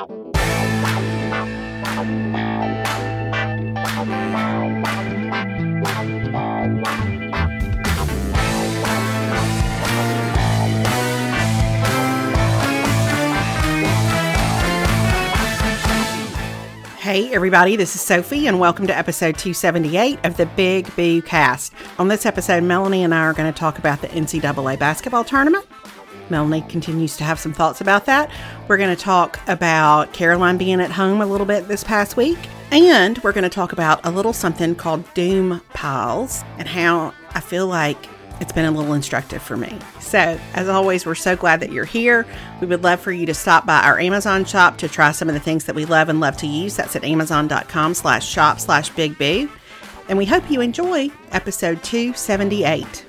Hey, everybody, this is Sophie, and welcome to episode 278 of the Big Boo Cast. On this episode, Melanie and I are going to talk about the NCAA basketball tournament. Melanie continues to have some thoughts about that. We're going to talk about Caroline being at home a little bit this past week. And we're going to talk about a little something called Doom Piles and how I feel like it's been a little instructive for me. So, as always, we're so glad that you're here. We would love for you to stop by our Amazon shop to try some of the things that we love and love to use. That's at amazon.com slash shop slash big. And we hope you enjoy episode 278.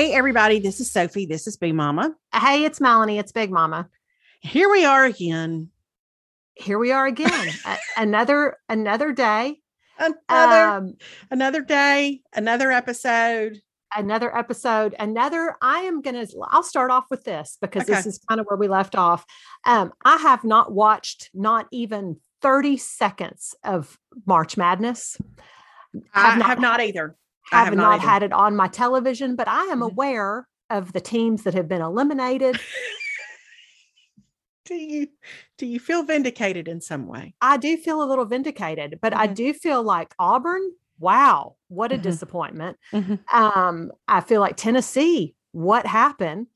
Hey, everybody, this is Sophie. This is Big Mama. Hey, it's Melanie. It's Big Mama. Here we are again. Here we are again. Another another day. Another Um, another day, another episode. another episode. Another. I am gonna. I'll start off with this because this is kind of where we left off. Um, I have not watched not even thirty seconds of March Madness. I Have not- have not either. I Have, not, not had it on my television, but I am Mhm. aware of the teams that have been eliminated. Do you do you feel vindicated in some way? I do feel a little vindicated, but I Mhm. do feel like Auburn. Wow, what a Mhm. disappointment. Mhm. Um, I feel like Tennessee, what happened?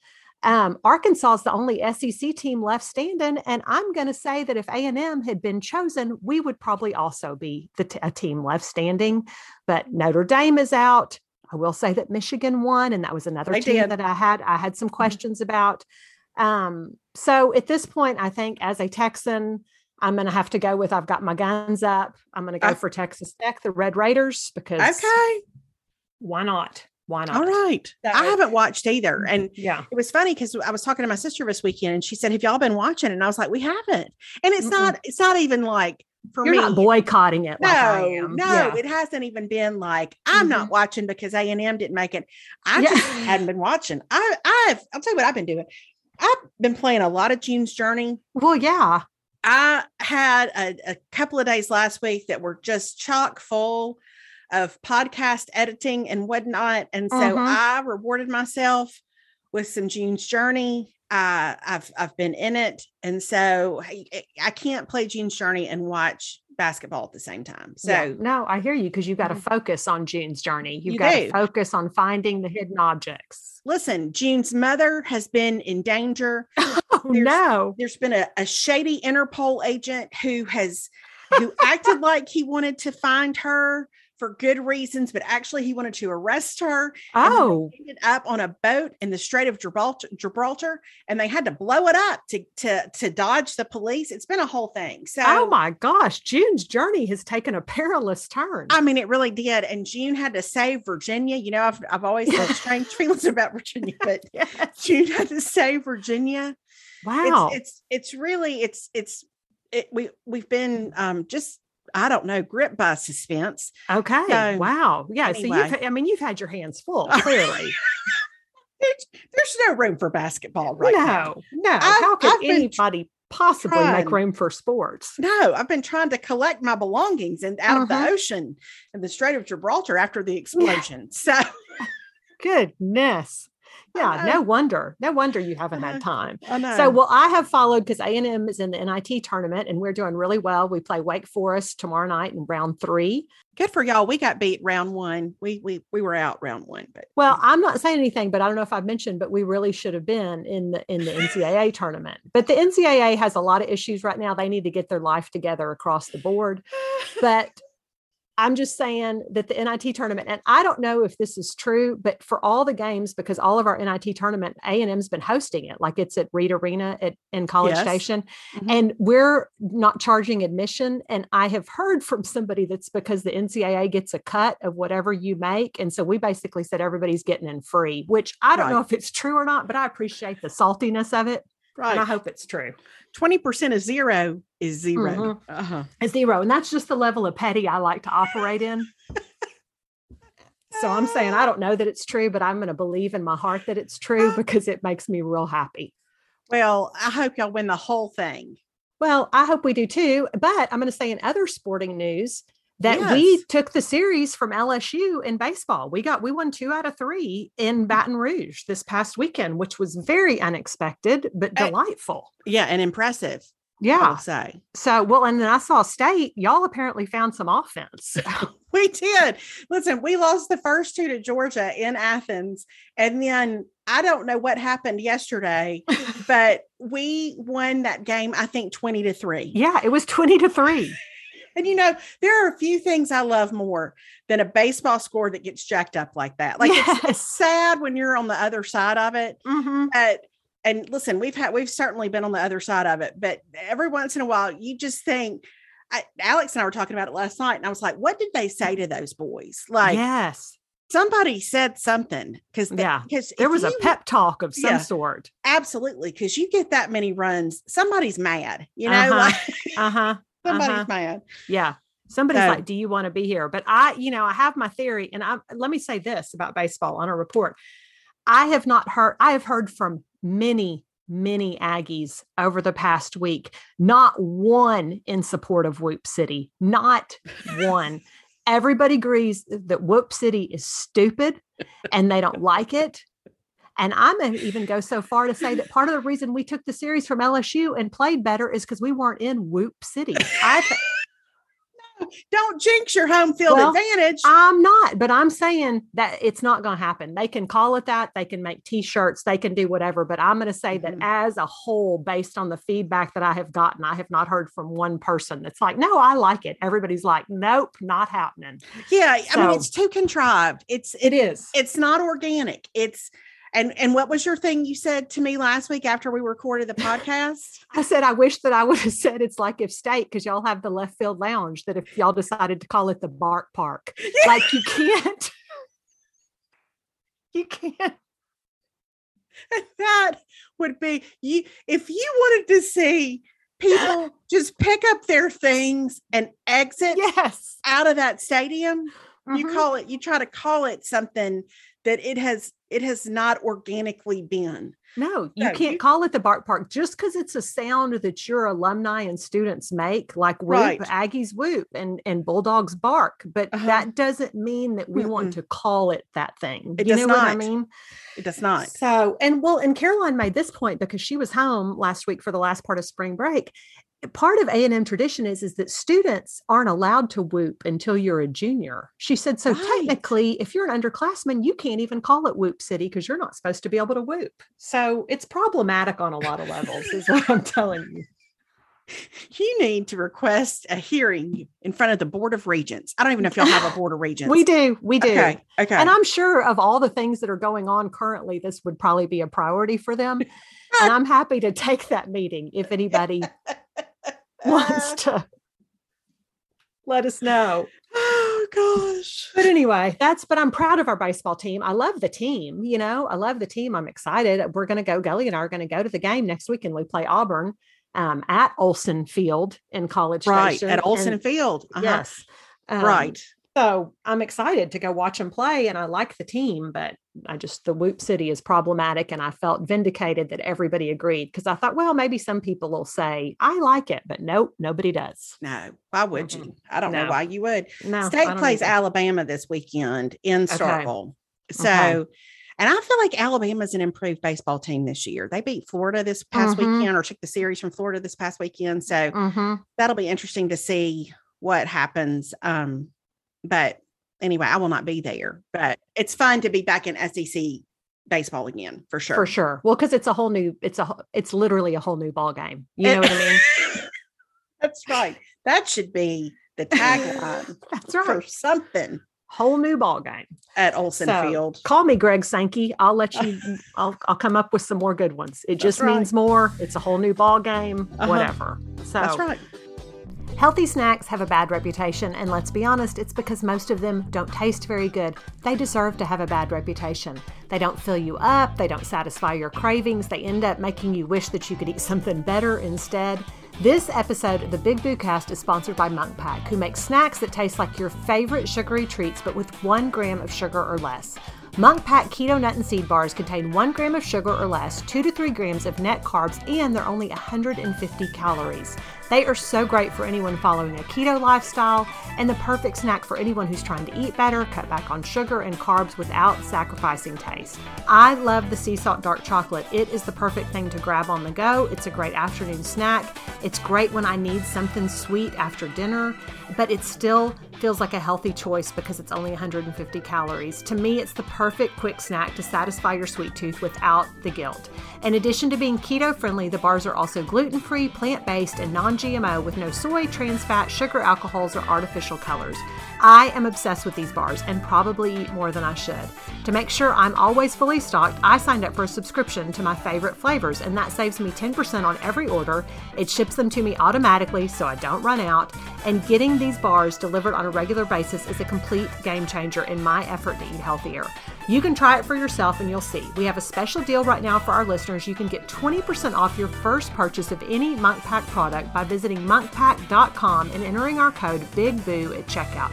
Um, Arkansas is the only SEC team left standing, and I'm going to say that if A and M had been chosen, we would probably also be the t- a team left standing. But Notre Dame is out. I will say that Michigan won, and that was another They team did. that I had I had some questions about. Um, so at this point, I think as a Texan, I'm going to have to go with I've got my guns up. I'm going to go I- for Texas Tech, the Red Raiders, because Okay. why not? Why not? All right. I haven't watched either. Mm, and Yeah. it was funny because I was talking to my sister this weekend and she said, Have y'all been watching? And I was like, We haven't. And it's Mm-mm. not, it's not even like for You're me. not boycotting it like no, am. no, Yeah. it hasn't even been like I'm not mm-hmm. watching because A and M didn't make it. I Yeah. just hadn't been watching. I, I've, I'll tell you what I've been doing. I've been playing a lot of June's Journey. Well, yeah. I had a, a couple of days last week that were just chock full of podcast editing and whatnot, and so Mhm. I rewarded myself with some June's Journey. Uh, I've I've been in it, and so I, I can't play June's Journey and watch basketball at the same time. So yeah. no, I hear you because you've got to Mhm. focus on June's journey. You've You got do. to focus on finding the hidden objects. listen, June's mother has been in danger. Oh There's- no. There's been a, a shady Interpol agent who has who acted like he wanted to find her for good reasons, but actually he wanted to arrest her. Oh, ended up on a boat in the Strait of Gibraltar, Gibraltar, and they had to blow it up to to to dodge the police. It's been a whole thing. So oh my gosh. June's journey has taken a perilous turn. I mean, it really did. And June had to save Virginia. You know, I've I've always had strange feelings about Virginia, but Yes. June had to save Virginia. Wow. it's it's it's really it's it's it, we we've been um just I don't know gripped by suspense. okay. so, wow. Yeah. So you've, I mean, you've had your hands full, clearly. There's, there's no room for basketball right now. no, no. I've- How could I've anybody possibly make room for sports? No, I've been trying to collect my belongings and out of the Mhm. ocean in the Strait of Gibraltar after the explosion. So Goodness. Yeah, uh-huh. no wonder. No wonder you haven't had uh-huh. time. So, well, I have followed because A and M is in the NIT tournament, and we're doing really well. We play Wake Forest tomorrow night in round three. good for y'all. We got beat round one. We we we were out round one, but Well, I'm not saying anything, but I don't know if I've mentioned, but we really should have been in the in the NCAA tournament. But the NCAA has a lot of issues right now. They need to get their life together across the board. But I'm just saying that the NIT tournament, and I don't know if this is true, but for all the games, because all of our NIT tournament, A and M's been hosting it, like it's at Reed Arena at in College Yes. Station, Mhm. and we're not charging admission. And I have heard from somebody that's because the NCAA gets a cut of whatever you make, and so we basically said everybody's getting in free, which I don't know if it's true or not, but I appreciate the saltiness of it, and I hope it's true. Twenty percent of zero is 0 Mhm. Uh-huh. A zero, and that's just the level of petty I like to operate in. So I'm saying I don't know that it's true, but I'm going to believe in my heart that it's true because it makes me real happy. Well, I hope y'all win the whole thing. Well, I hope we do too. But I'm going to say in other sporting news that we took the series from LSU in baseball. We got we won two out of three in mm. Baton Rouge this past weekend, which was very unexpected but delightful. Yeah, and impressive. Yeah. say. So well, and then I saw State. Y'all apparently found some offense. We did. Listen, we lost the first two to Georgia in Athens. And then I don't know what happened yesterday, but we won that game, I think 20 to 3. yeah, it was twenty to three. And you know, there are a few things I love more than a baseball score that gets jacked up like that. Like it's, it's sad when you're on the other side of it. Mhm. But and listen, we've had we've certainly been on the other side of it, but every once in a while you just think I, Alex and I were talking about it last night, and I was like, "What did they say to those boys? Like, yes. somebody said something because Yeah. because There was a pep talk of some Yeah. sort. absolutely because you get that many runs, somebody's mad, you know, Uh-huh. like Uh-huh. Somebody's uh-huh. mad. Yeah. Somebody's So- like, "Do you want to be here?" But I, you know, I have my theory, and I let me say this about baseball on a report. I have not heard. I have heard from many, many Aggies over the past week. Not one in support of Whoop City. Not one. Everybody agrees that Whoop City is stupid, and they don't like it. And I'm gonna even go so far to say that part of the reason we took the series from LSU and played better is because we weren't in Whoop City. I th- Don't jinx your home field Well, advantage. I'm not, but I'm saying that it's not going to happen. They can call it that. They can make t-shirts. They can do whatever. But I'm going to say that Mhm. as a whole, based on the feedback that I have gotten, I have not heard from one person that's like, no, I like it. Everybody's like, nope, not happening. yeah, I mean it's too contrived. It's It is. it's not organic. It's and and what was your thing you said to me last week after we recorded the podcast? I said, I wish that I would have said it's like if state, because y'all have the left field lounge, that if y'all decided to call it the Bark Park, like you can't, you can't. that would be you if you wanted to see people just pick up their things and exit Yes. out of that stadium you Mhm. call it you try to call it something that it has it has not organically been No, you No, can't you- call it the Bark Park just because it's a sound that your alumni and students make, like whoop, Right. Aggies whoop, and and Bulldogs bark. But Uh-huh. that doesn't mean that we Mm-mm. want to call it that thing. It you does know what I not. mean? it does not So, and well, and Caroline made this point because she was home last week for the last part of spring break. Part of A&M tradition is is that students aren't allowed to whoop until you're a junior. She said so Right. technically if you're an underclassman you can't even call it whoop city because you're not supposed to be able to whoop. So, it's problematic on a lot of levels is what I'm telling you. you need to request a hearing in front of the board of regents i don't even know if y'all have a board of regents We do. We do. okay okay And I'm sure of all the things that are going on currently, this would probably be a priority for them. and I'm happy to take that meeting if anybody wants to let us know. oh gosh But anyway, that's but I'm proud of our baseball team. I love the team, you know, I love the team. I'm excited. We're gonna go, Gully and I are gonna go to the game next week and we play Auburn um, at Olsen Field in College right Station. at olsen And- field uh-huh. Yes. Um, right So I'm excited to go watch them play and I like the team, but I just, the Whoop City is problematic. And I felt vindicated that everybody agreed because I thought, well, maybe some people will say, I like it, but nope, nobody does. no why would Mm-mm. you i don't know why you would No. State plays either. Alabama this weekend in Starkville. So, Okay. and I feel like Alabama's an improved baseball team this year. They beat Florida this past Mhm. weekend or took the series from Florida this past weekend. So Mhm. that'll be interesting to see what happens. Um, but anyway, I will not be there, but it's fun to be back in SEC baseball again for sure. For sure. Well, because it's a whole new, it's a, it's literally a whole new ball game. You know what I mean? That's right. That should be the tagline That's right. for something Whole new ball game. at Olsen So, Field. Call me Greg Sankey. I'll let you. I'll I'll come up with some more good ones. It just right. means more. It's a whole new ball game. Uh-huh. Whatever. So That's right. Healthy snacks have a bad reputation, and let's be honest, it's because most of them don't taste very good. They deserve to have a bad reputation. They don't fill you up, they don't satisfy your cravings, they end up making you wish that you could eat something better instead. This episode of the Big Boo Cast is sponsored by Munk Pack, who makes snacks that taste like your favorite sugary treats but with one gram of sugar or less. Munk Pack Keto Nut and Seed Bars contain one gram of sugar or less, two to three grams of net carbs, and they're only 150 calories. They are so great for anyone following a keto lifestyle and the perfect snack for anyone who's trying to eat better, cut back on sugar and carbs without sacrificing taste. I love the sea salt dark chocolate. It is the perfect thing to grab on the go. It's a great afternoon snack. It's great when I need something sweet after dinner, but it still feels like a healthy choice because it's only 150 calories. To me, it's the perfect quick snack to satisfy your sweet tooth without the guilt. In addition to being keto friendly, the bars are also gluten free, plant based, and non GMO with no soy, trans fat, sugar, alcohols, or artificial colors. I am obsessed with these bars and probably eat more than I should. To make sure I'm always fully stocked, I signed up for a subscription to my favorite flavors, and that saves me 10% on every order. It ships them to me automatically so I don't run out, and getting these bars delivered on a regular basis is a complete game changer in my effort to eat healthier. You can try it for yourself and you'll see. We have a special deal right now for our listeners. You can get 20% off your first purchase of any Munk Pack product by visiting munkpack.com and entering our code BIGBOO at checkout.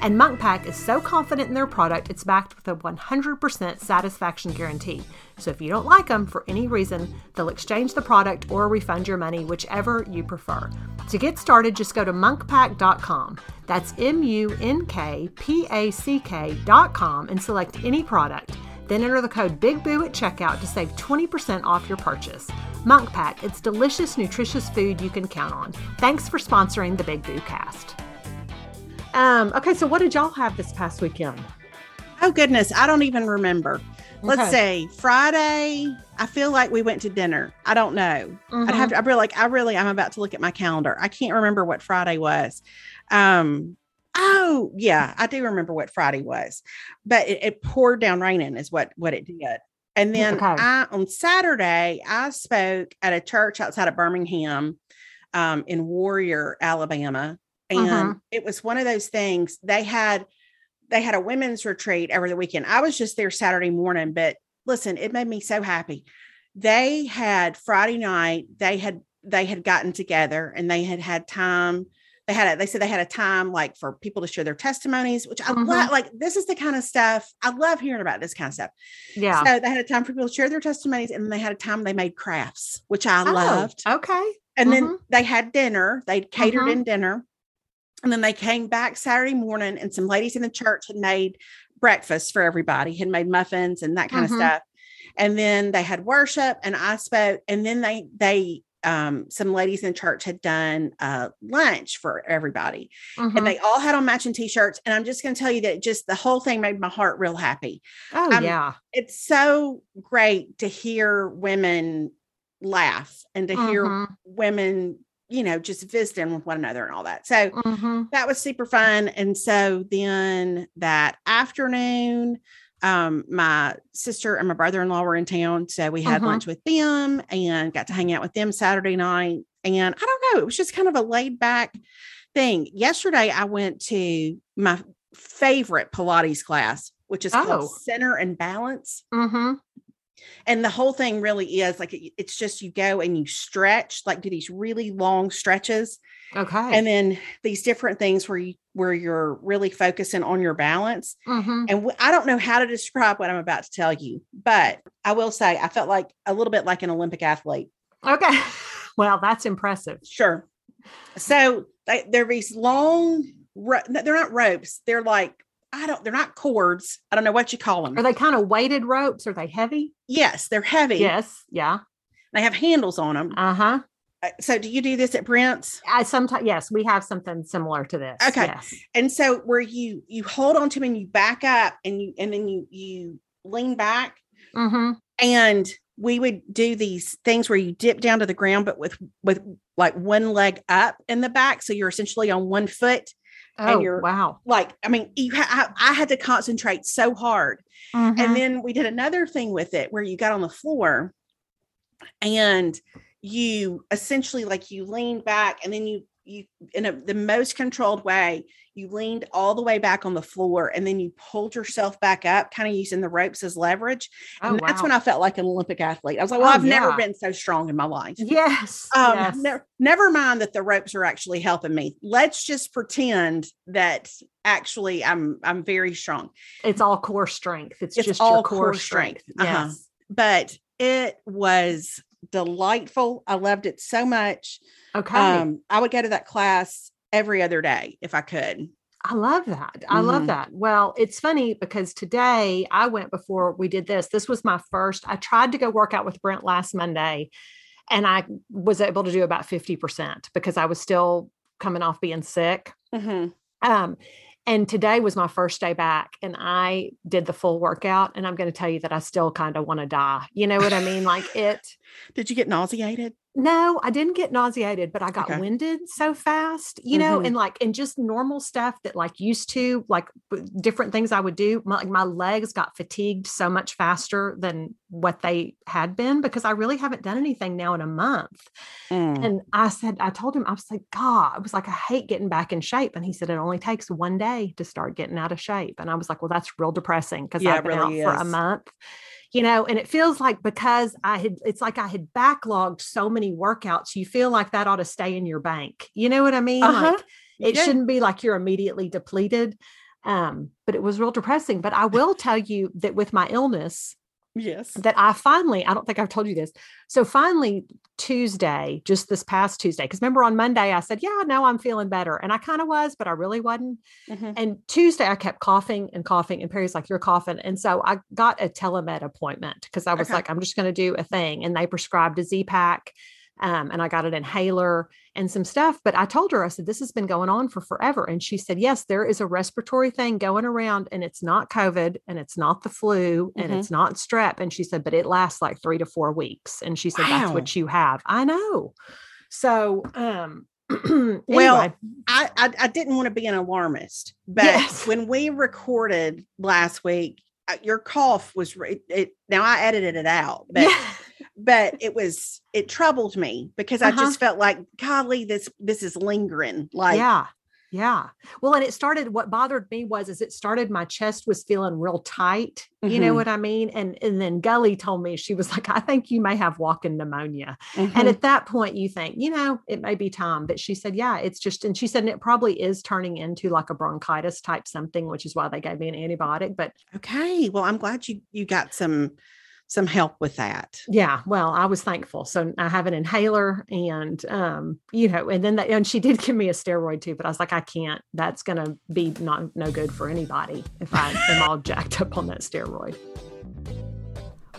And Munk Pack is so confident in their product, it's backed with a 100% satisfaction guarantee. So if you don't like them for any reason, they'll exchange the product or refund your money, whichever you prefer. To get started, just go to munkpack.com. That's M U N K P A C K.com and select any product. Then enter the code BIGBOO at checkout to save 20% off your purchase. Munk Pack, it's delicious, nutritious food you can count on. Thanks for sponsoring the Big Boo Cast. Um, okay, so what did y'all have this past weekend? Oh goodness, I don't even remember. Let's Okay. see. Friday, I feel like we went to dinner. I don't know. I'd have to. I really like. I really. I'm about to look at my calendar. I can't remember what Friday was. Um. Oh yeah, I do remember what Friday was, but it, it poured down raining is what what it did. And then Okay. I on Saturday I spoke at a church outside of Birmingham, um, in Warrior, Alabama, and Mhm. it was one of those things. They had they had a women's retreat over the weekend. I was just there Saturday morning, but listen, it made me so happy. They had Friday night, they had they had gotten together and they had had time. They had a, they said they had a time like for people to share their testimonies, which I Mhm. love. Like this is the kind of stuff I love hearing about this kind of stuff. Yeah. So they had a time for people to share their testimonies, and then they had a time they made crafts, which I Oh, loved. Okay. And Mhm. then they had dinner. They catered Mhm. in dinner. And then they came back Saturday morning, and some ladies in the church had made breakfast for everybody, had made muffins and that kind Mhm. of stuff. And then they had worship, and I spoke. And then they they um some ladies in church had done uh lunch for everybody Mhm. and they all had on matching t-shirts and i'm just going to tell you that just the whole thing made my heart real happy oh um, yeah. it's so great to hear women laugh and to hear Mhm. women, you know, just visiting with one another and all that. So Mhm. that was super fun. And so then that afternoon, um, my sister and my brother-in-law were in town. So we had Mhm. lunch with them and got to hang out with them Saturday night. And I don't know, it was just kind of a laid back thing. Yesterday I went to my favorite Pilates class, which is Oh. called Center and Balance Mhm. And the whole thing really is like it- it's just you go and you stretch like do these really long stretches Okay. and then these different things where you where you're really focusing on your balance Mhm. and w- i don't know how to describe what i'm about to tell you but i will say i felt like a little bit like an olympic athlete Okay. Well, that's impressive. sure so they, they're these long they're not ropes they're like i don't they're not cords i don't know what you call them Are they kind of weighted ropes? Are they heavy? yes they're heavy Yes. Yeah. they have handles on them Uh huh. so do you do this at brent's I sometimes yes, we have something similar to this. Okay. Yes. and so where you you hold on to them and you back up and you and then you you lean back Mm-hmm. and we would do these things where you dip down to the ground, but with with like one leg up in the back, so you're essentially on one foot. Oh, and you're wow. like, I mean, you ha- I, I had to concentrate so hard. Mhm. And then we did another thing with it where you got on the floor and you essentially like you leaned back and then you you in a, the most controlled way you leaned all the way back on the floor and then you pulled yourself back up kind of using the ropes as leverage oh, and that's wow. when i felt like an olympic athlete i was like well Oh, i've never been so strong in my life yes. um yes. ne- never mind that the ropes are actually helping me let's just pretend that actually i'm i'm very strong it's all core strength. It's, It's just all your core, core strength. strength. Uh-huh. Yes. but it was delightful. I loved it so much. Okay. Um, I would go to that class every other day if I could. I love that. I love Mhm. that. Well, it's funny because today I went before we did this. This was my first. I tried to go work out with Brent last Monday and I was able to do about 50% because I was still coming off being sick. Mhm. Um, and today was my first day back and I did the full workout. And I'm going to tell you that I still kind of want to die. You know what I mean? Like it, Did you get nauseated? no, I didn't get nauseated, but I got Okay. winded so fast, you know, Mhm. and like, and just normal stuff that like used to, like different things I would do. My, like my legs got fatigued so much faster than what they had been because I really haven't done anything now in a month. Mm. And I said, I told him, I was like, God, I was like, I hate getting back in shape. And he said, it only takes one day to start getting out of shape. And I was like, well, that's real depressing because Yeah, I've been really out for a month, you know, and it feels like because I had, it's like I had backlogged so many workouts, you feel like that ought to stay in your bank. You know what I mean? Uh-huh. Like it Yeah. shouldn't be like you're immediately depleted. Um, but it was real depressing. But I will tell you that with my illness, Yes. that I finally, I don't think I've told you this. So finally, Tuesday, just this past Tuesday, because remember on Monday, I said, Yeah, no, I'm feeling better. And I kind of was, but I really wasn't. Mhm. And Tuesday, I kept coughing and coughing. And Perry's like, You're coughing. And so I got a telemed appointment because I was Okay. like, I'm just going to do a thing. And they prescribed a Z Pack. Um, and I got an inhaler and some stuff. But I told her, I said, this has been going on for forever. And she said, yes, there is a respiratory thing going around and it's not COVID and it's not the flu and Mhm. it's not strep. And she said, but it lasts like three to four weeks. And she said, that's what you have. I know. So, um, Well, I, I I didn't want to be an alarmist, but Yes. when we recorded last week, uh, your cough was re- it. Now I edited it out, but yeah. But it was it troubled me because I Uh-huh. just felt like, golly, this this is lingering. Like, yeah. Yeah. Well, and it started what bothered me was is it started my chest was feeling real tight. You know Mhm. what I mean? And and then Gully told me she was like, I think you may have walking pneumonia. mhm. And at that point you think, you know, it may be time. But she said, yeah, it's just and she said and it probably is turning into like a bronchitis type something, which is why they gave me an antibiotic. But okay, well, I'm glad you you got some some help with that. yeah, well, I was thankful. So I have an inhaler and um, you know, and then that and she did give me a steroid too, but I was like, I can't, that's gonna be not no good for anybody if I am all jacked up on that steroid.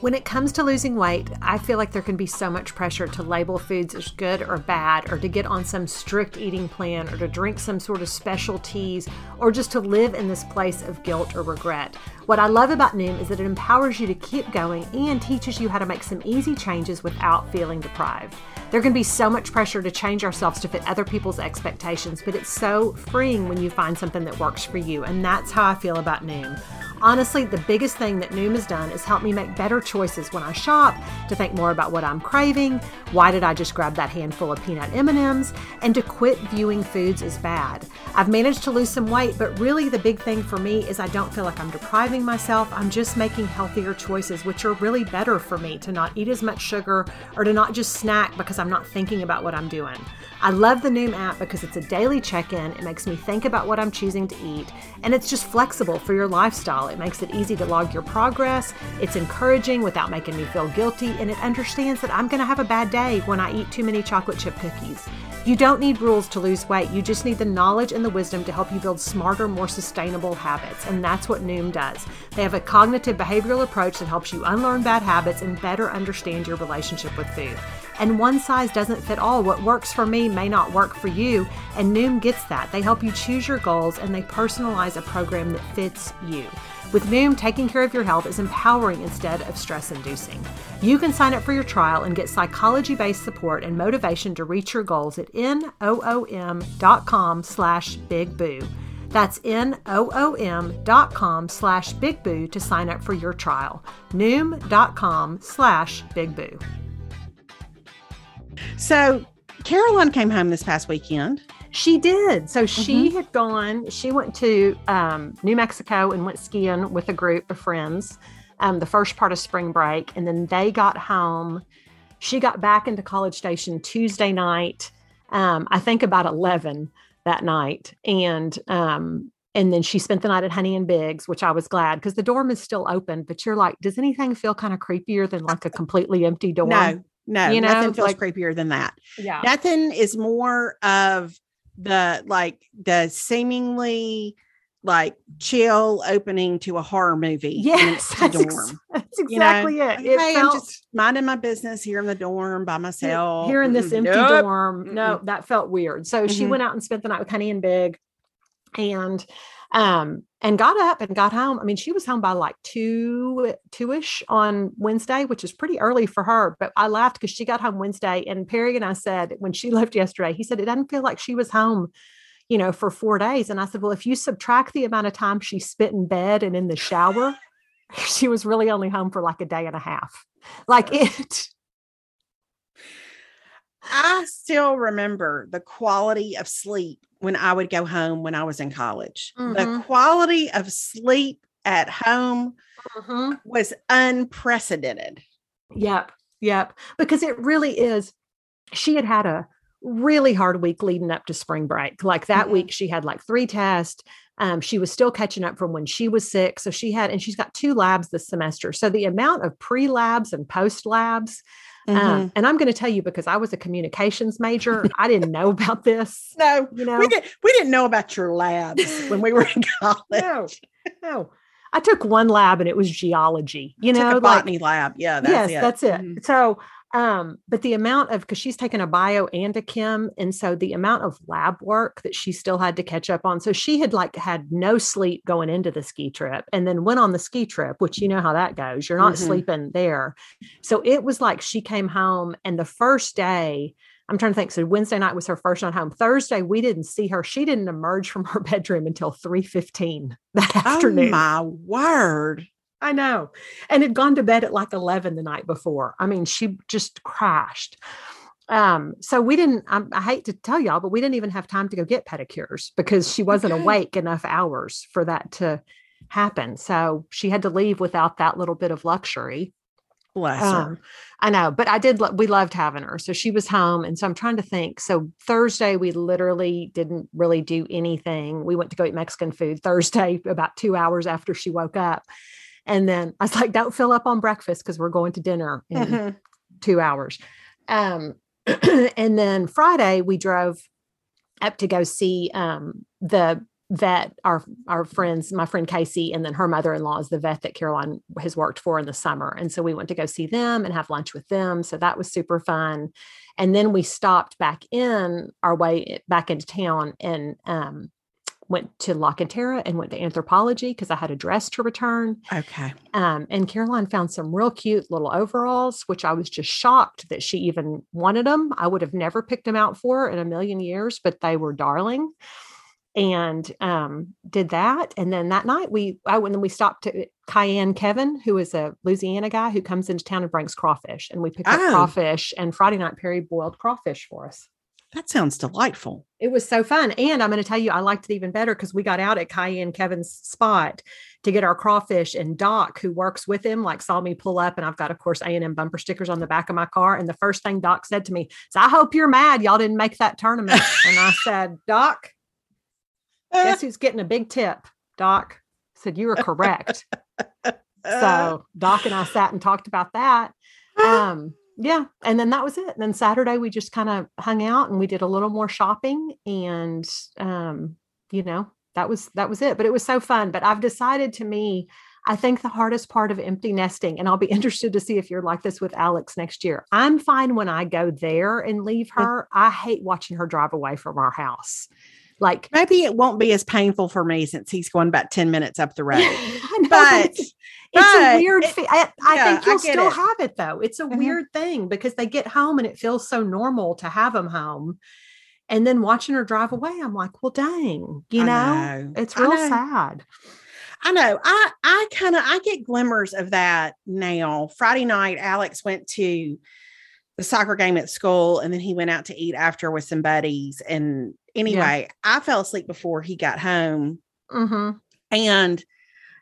When it comes to losing weight, I feel like there can be so much pressure to label foods as good or bad, or to get on some strict eating plan, or to drink some sort of special teas, or just to live in this place of guilt or regret. What I love about Noom is that it empowers you to keep going and teaches you how to make some easy changes without feeling deprived. There can be so much pressure to change ourselves to fit other people's expectations, but it's so freeing when you find something that works for you, and that's how I feel about Noom. Honestly, the biggest thing that Noom has done is help me make better choices when I shop, to think more about what I'm craving, why did I just grab that handful of peanut M&Ms, and to quit viewing foods as bad. I've managed to lose some weight, but really the big thing for me is I don't feel like I'm depriving myself. I'm just making healthier choices, which are really better for me to not eat as much sugar or to not just snack because I'm not thinking about what I'm doing. I love the Noom app because it's a daily check in. It makes me think about what I'm choosing to eat, and it's just flexible for your lifestyle. It makes it easy to log your progress. It's encouraging without making me feel guilty, and it understands that I'm going to have a bad day when I eat too many chocolate chip cookies. You don't need rules to lose weight. You just need the knowledge and the wisdom to help you build smarter, more sustainable habits. And that's what Noom does. They have a cognitive behavioral approach that helps you unlearn bad habits and better understand your relationship with food. And one size doesn't fit all. What works for me may not work for you. And Noom gets that. They help you choose your goals and they personalize a program that fits you. With Noom, taking care of your health is empowering instead of stress inducing. You can sign up for your trial and get psychology based support and motivation to reach your goals at noom.com slash big boo. That's N-O-O-M dot slash Big Boo to sign up for your trial. Noom.com slash Big Boo. So Caroline came home this past weekend. She did. So she mm-hmm. had gone, she went to um, New Mexico and went skiing with a group of friends um, the first part of spring break. And then they got home. She got back into College Station Tuesday night, um, I think about 11 that night. And um, and then she spent the night at Honey and Biggs, which I was glad because the dorm is still open. But you're like, does anything feel kind of creepier than like a completely empty dorm? No, no, you know, nothing feels like, creepier than that. Yeah, nothing is more of the like the seemingly like chill opening to a horror movie. Yes, that's, dorm. Ex- that's exactly you know? it. it hey, felt, I'm just minding my business here in the dorm by myself. Here in this empty nope. dorm. No, that felt weird. So mm-hmm. she went out and spent the night with Honey and Big and um and got up and got home. I mean, she was home by like two two-ish on Wednesday, which is pretty early for her. But I laughed because she got home Wednesday and Perry and I said when she left yesterday, he said it doesn't feel like she was home you know, for four days. And I said, well, if you subtract the amount of time she spent in bed and in the shower, she was really only home for like a day and a half. Like it. I still remember the quality of sleep when I would go home when I was in college. Mm-hmm. The quality of sleep at home mm-hmm. was unprecedented. Yep. Yep. Because it really is. She had had a really hard week leading up to spring break. Like that mm-hmm. week, she had like three tests. Um, she was still catching up from when she was sick. So she had, and she's got two labs this semester. So the amount of pre labs and post labs, mm-hmm. um, and I'm going to tell you because I was a communications major, I didn't know about this. No, you know, we, did, we didn't know about your labs when we were in college. no, no. I took one lab and it was geology, you know, a botany like, lab. Yeah. That's yes, it. that's it. Mm-hmm. So um, but the amount of because she's taken a bio and a chem, and so the amount of lab work that she still had to catch up on. So she had like had no sleep going into the ski trip and then went on the ski trip, which you know how that goes. You're not mm-hmm. sleeping there. So it was like she came home and the first day, I'm trying to think. So Wednesday night was her first night home. Thursday, we didn't see her. She didn't emerge from her bedroom until 3:15 that oh afternoon. my word. I know. And had gone to bed at like 11 the night before. I mean, she just crashed. Um, so we didn't, I, I, hate to tell y'all, but we didn't even have time to go get pedicures because she wasn't okay. awake enough hours for that to happen. So she had to leave without that little bit of luxury. Bless um, her. I know, but I did, we loved having her. So she was home. And so I'm trying to think. So Thursday, we literally didn't really do anything. We went to go eat Mexican food Thursday about two hours after she woke up. And then I was like, don't fill up on breakfast because we're going to dinner in mm-hmm. two hours. Um, and then Friday we drove up to go see um, the vet, our our friends, my friend Casey, and then her mother-in-law is the vet that Caroline has worked for in the summer. And so we went to go see them and have lunch with them. So that was super fun. And then we stopped back in our way back into town and um, went to La Cantera and went to Anthropologie because I had a dress to return. Okay. Um, and Caroline found some real cute little overalls, which I was just shocked that she even wanted them. I would have never picked them out for her in a million years, but they were darling. And um, did that. And then that night we, I, and then we stopped to Cajun Kevin, who is a Louisiana guy who comes into town and brings crawfish. And we picked oh. up crawfish. And Friday night, Perry boiled crawfish for us. That sounds delightful. It was so fun. And I'm going to tell you, I liked it even better because we got out at Cajun Kevin's spot to get our crawfish. And Doc, who works with him, like saw me pull up, and I've got, of course, A&M bumper stickers on the back of my car. And the first thing Doc said to me is, "I hope you're mad y'all didn't make that tournament." and I said, "Doc, guess who's getting a big tip?" Doc I said, "You were correct." so Doc and I sat and talked about that. Um, yeah and then that was it. And then saturday we just kind of hung out and we did a little more shopping and um you know that was that was it but it was so fun. But i've decided to me i think the hardest part of empty nesting and i'll be interested to see if you're like this with alex next year i'm fine when i go there and leave her. I hate watching her drive away from our house Like maybe it won't be as painful for me since he's going about 10 minutes up the road. I know, But- it's, it's a weird. it- fe- I, I yeah, think I you'll get still it. have it though. It's a Mhm. weird thing because they get home and it feels so normal to have them home, and then watching her drive away, I'm like, well, dang, you know, know. it's I real know. sad. I know. I I kind of I get glimmers of that now. Friday night, Alex went to the soccer game at school, and then he went out to eat after with some buddies. And anyway, I fell asleep before he got home, hmm and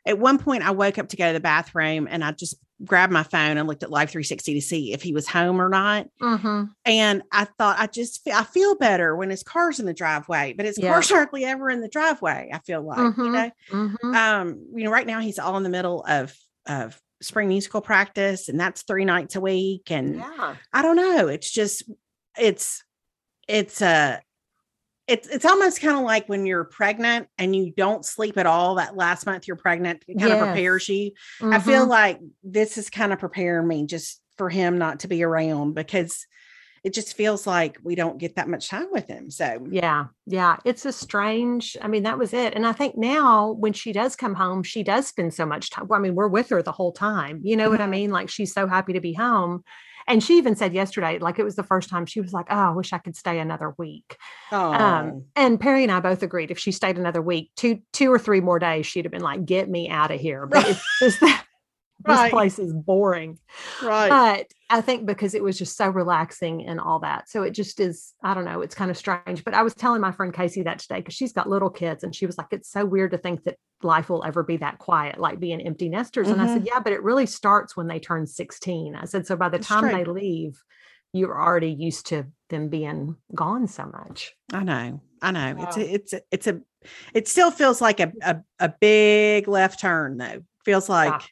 at one point, I woke up to go to the bathroom, and I just grabbed my phone and looked at Life 360 to see if he was home or not. hmm And I thought I just I feel better when his car's in the driveway, but his Yeah. car's hardly ever in the driveway. I feel like you Mhm. know hmm um you know right now he's all in the middle of of spring musical practice and that's three nights a week and yeah. i don't know it's just it's it's uh it's it's almost kind of like when you're pregnant and you don't sleep at all that last month you're pregnant it kind of Yes. prepares you i feel Mhm. like this is kind of preparing me just for him not to be around because it just feels like we don't get that much time with him so Yeah, yeah. It's a strange, I mean, that was it. And I think now when she does come home, she does spend so much time. I mean, we're with her the whole time. You know what I Mhm. mean? Like she's so happy to be home. And she even said yesterday, like it was the first time she was like, Oh, I wish I could stay another week. oh Um, and Perry and I both agreed if she stayed another week, two, two or three more days, she'd have been like, Get me out of here. But it's just that this place is boring right but I think because it was just so relaxing and all that. So it just is, I don't know, it's kind of strange. But I was telling my friend Casey that today because she's got little kids and she was like, it's so weird to think that life will ever be that quiet, like being empty nesters. And I said, mm-hmm. yeah, but it really starts when they turn 16. I said, so by the That's time true. they leave, you're already used to them being gone so much. I know, I know. It's a, it's a, it's a, it still feels like a a, a big left turn though. Feels like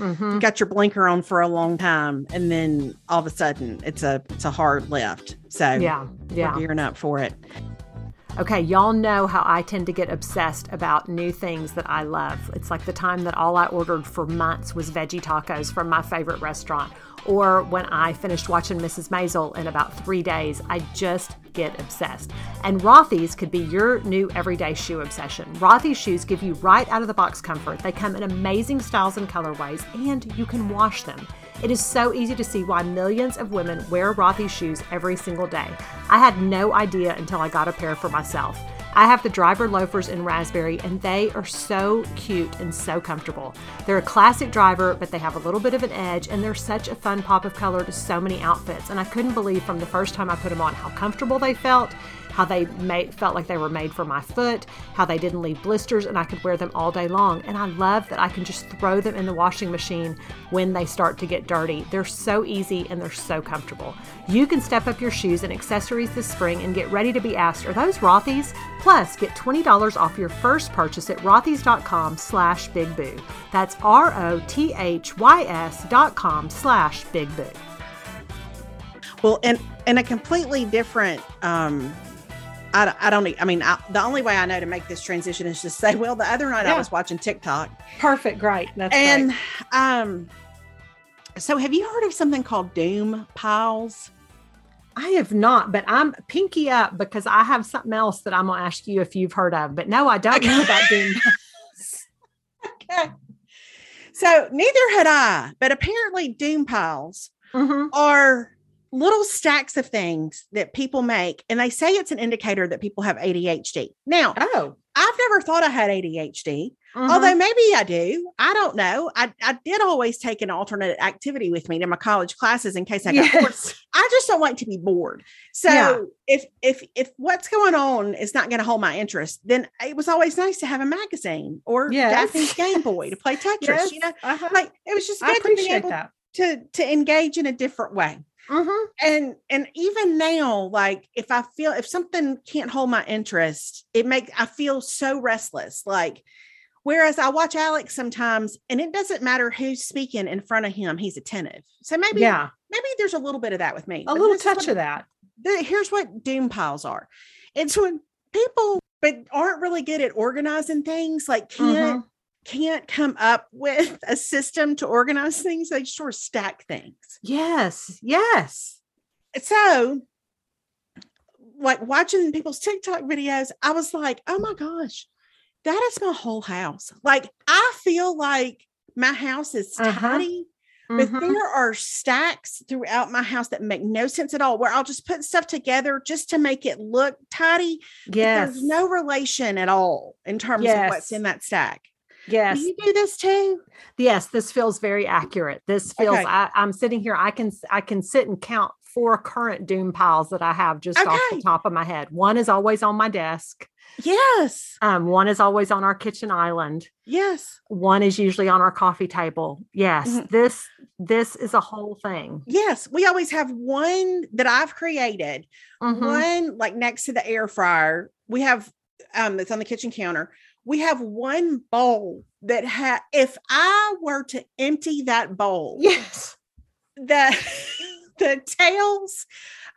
Mhm. you got your blinker on for a long time, and then all of a sudden it's a it's a hard left. So Yeah. Yeah. we're gearing up for it. Okay, y'all know how I tend to get obsessed about new things that I love. It's like the time that all I ordered for months was veggie tacos from my favorite restaurant, or when I finished watching Mrs. Maisel in about three days. I just get obsessed. And Rothy's could be your new everyday shoe obsession. Rothy's shoes give you right out of the box comfort. They come in amazing styles and colorways, and you can wash them. It is so easy to see why millions of women wear Rothy's shoes every single day. I had no idea until I got a pair for myself. I have the driver loafers in raspberry, and they are so cute and so comfortable. They're a classic driver, but they have a little bit of an edge, and they're such a fun pop of color to so many outfits. And I couldn't believe from the first time I put them on how comfortable they felt, how they made, felt like they were made for my foot, how they didn't leave blisters, and I could wear them all day long. And I love that I can just throw them in the washing machine when they start to get dirty. They're so easy and they're so comfortable. You can step up your shoes and accessories this spring and get ready to be asked, are those Rothy's? Plus, get $20 off your first purchase at rothys.com slash big boo. That's R-O-T-H-Y-S dot com slash big boo. Well, and and a completely different. um I, don't- I don't. I mean, I, the only way I know to make this transition is to say, well, the other night I was watching TikTok, Perfect. Great. That's and um, so have you heard of something called Doom Piles? I have not, but I'm pinky up because I have something else that I'm going to ask you if you've heard of. But no, I don't know about Doom. piles. Okay. So neither had I, but apparently Doom Piles Mhm. are little stacks of things that people make, and they say it's an indicator that people have ADHD. Now, Oh. I've never thought I had ADHD. Mhm. Although maybe I do. I don't know. I, I did always take an alternate activity with me to my college classes in case I got bored. yes. I just don't like to be bored. So Yeah. if if if what's going on is not going to hold my interest, then it was always nice to have a magazine or Yes. Daphne's Game Boy to play Tetris. Yes. You know, Uh-huh. like it was just I good to be appreciate able that. to to engage in a different way. Mhm. And and even now, like if I feel if something can't hold my interest, it makes I feel so restless. Like whereas I watch Alex sometimes, and it doesn't matter who's speaking in front of him, he's attentive. So maybe Yeah. maybe there's a little bit of that with me. A little is what- touch of that. the- here's what doom piles are. It's when people but aren't really good at organizing things, like can't Mhm. Can't come up with a system to organize things. They just sort of stack things. Yes. Yes. So like watching people's TikTok videos, I was like, oh my gosh, that is my whole house. Like I feel like my house is Uh-huh. tidy, but Mhm. there are stacks throughout my house that make no sense at all. Where I'll just put stuff together just to make it look tidy. yes. There's no relation at all in terms of what's in that stack. Yes. Do you do this too? Yes, this feels very accurate. This feels Okay. I, I'm sitting here. I can I can sit and count four current doom piles that I have just off the top of my head. One is always on my desk. Yes. Um, one is always on our kitchen island. Yes. One is usually on our coffee table. Yes, Mhm. this this is a whole thing. Yes. We always have one that I've created, Mhm. one like next to the air fryer. We have um that's on the kitchen counter. We have one bowl that had if I were to empty that bowl, Yes. the the tails,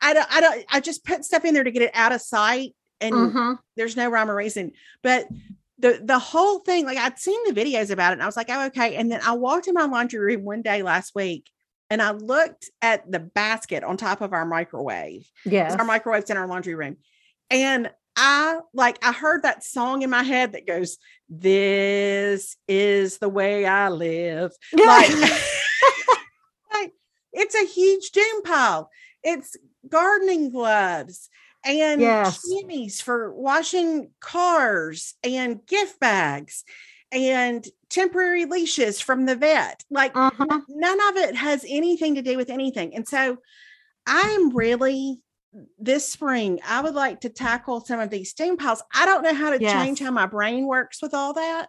I don't I don't I just put stuff in there to get it out of sight and Mhm. there's no rhyme or reason. But the the whole thing, like I'd seen the videos about it, and I was like, oh, okay. And then I walked in my laundry room one day last week and I looked at the basket on top of our microwave Yes. Our microwave's in our laundry room. And I like I heard that song in my head that goes, This is the way I live. Like, like it's a huge doom pile. It's gardening gloves and Yes. for washing cars and gift bags and temporary leashes from the vet. Like Mhm. none of it has anything to do with anything. And so I'm really this spring, I would like to tackle some of these steam piles. I don't know how to change how my brain works with all that,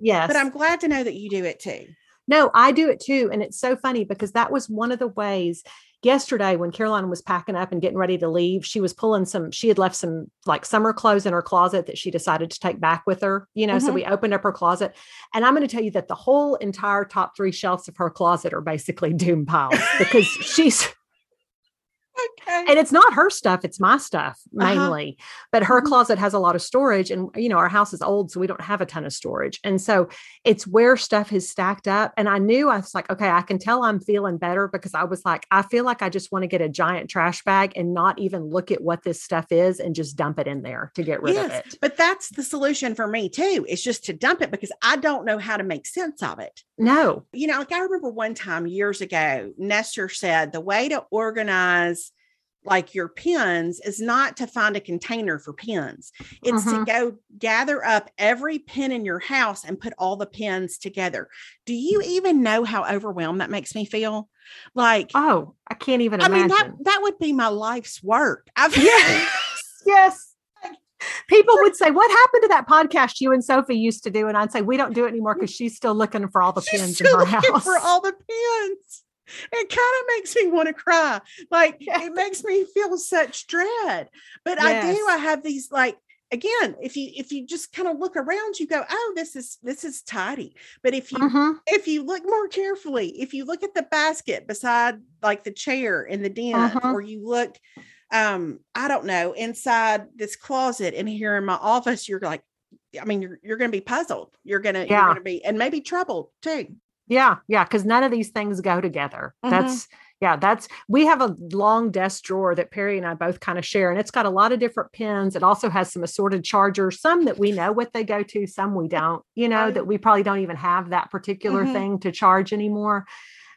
Yes. but I'm glad to know that you do it too. No, I do it too. And it's so funny because that was one of the ways yesterday when Caroline was packing up and getting ready to leave, she was pulling some, she had left some like summer clothes in her closet that she decided to take back with her, you know. So Mhm. we opened up her closet. And I'm going to tell you that the whole entire top three shelves of her closet are basically doom piles because she's, Okay. and it's not her stuff it's my stuff Uh-huh. mainly but her Mhm. closet has a lot of storage and you know our house is old so we don't have a ton of storage and so it's where stuff is stacked up and i knew i was like okay i can tell i'm feeling better because i was like i feel like i just want to get a giant trash bag and not even look at what this stuff is and just dump it in there to get rid of it but that's the solution for me too. It's just to dump it because I don't know how to make sense of it. no You know, like I remember one time years ago, Nestor said the way to organize like your pins is not to find a container for pins. It's Mhm. to go gather up every pin in your house and put all the pins together. Do you even know how overwhelmed that makes me feel? Like, oh i can't even I imagine mean, that that would be my life's work. I've yes yes people would say what happened to that podcast you and sophie used to do and i'd say we don't do it anymore because she's still looking for all the She's pins in her looking house for all the pins. It kind of makes me want to cry. Like Yeah. it makes me feel such dread. But I do. I have these like again. If you if you just kind of look around, you go, "Oh, this is this is tidy." But if you Mhm. if you look more carefully, if you look at the basket beside like the chair in the den, Uh-huh. or you look, um, I don't know, inside this closet in here in my office, you're like, I mean, you're you're gonna be puzzled. You're gonna you're gonna be and maybe troubled too. Yeah, yeah, because none of these things go together. Mhm. That's yeah, that's we have a long desk drawer that Perry and I both kind of share, and it's got a lot of different pins. It also has some assorted chargers, some that we know what they go to, some we don't, you know, that we probably don't even have that particular Mhm. thing to charge anymore.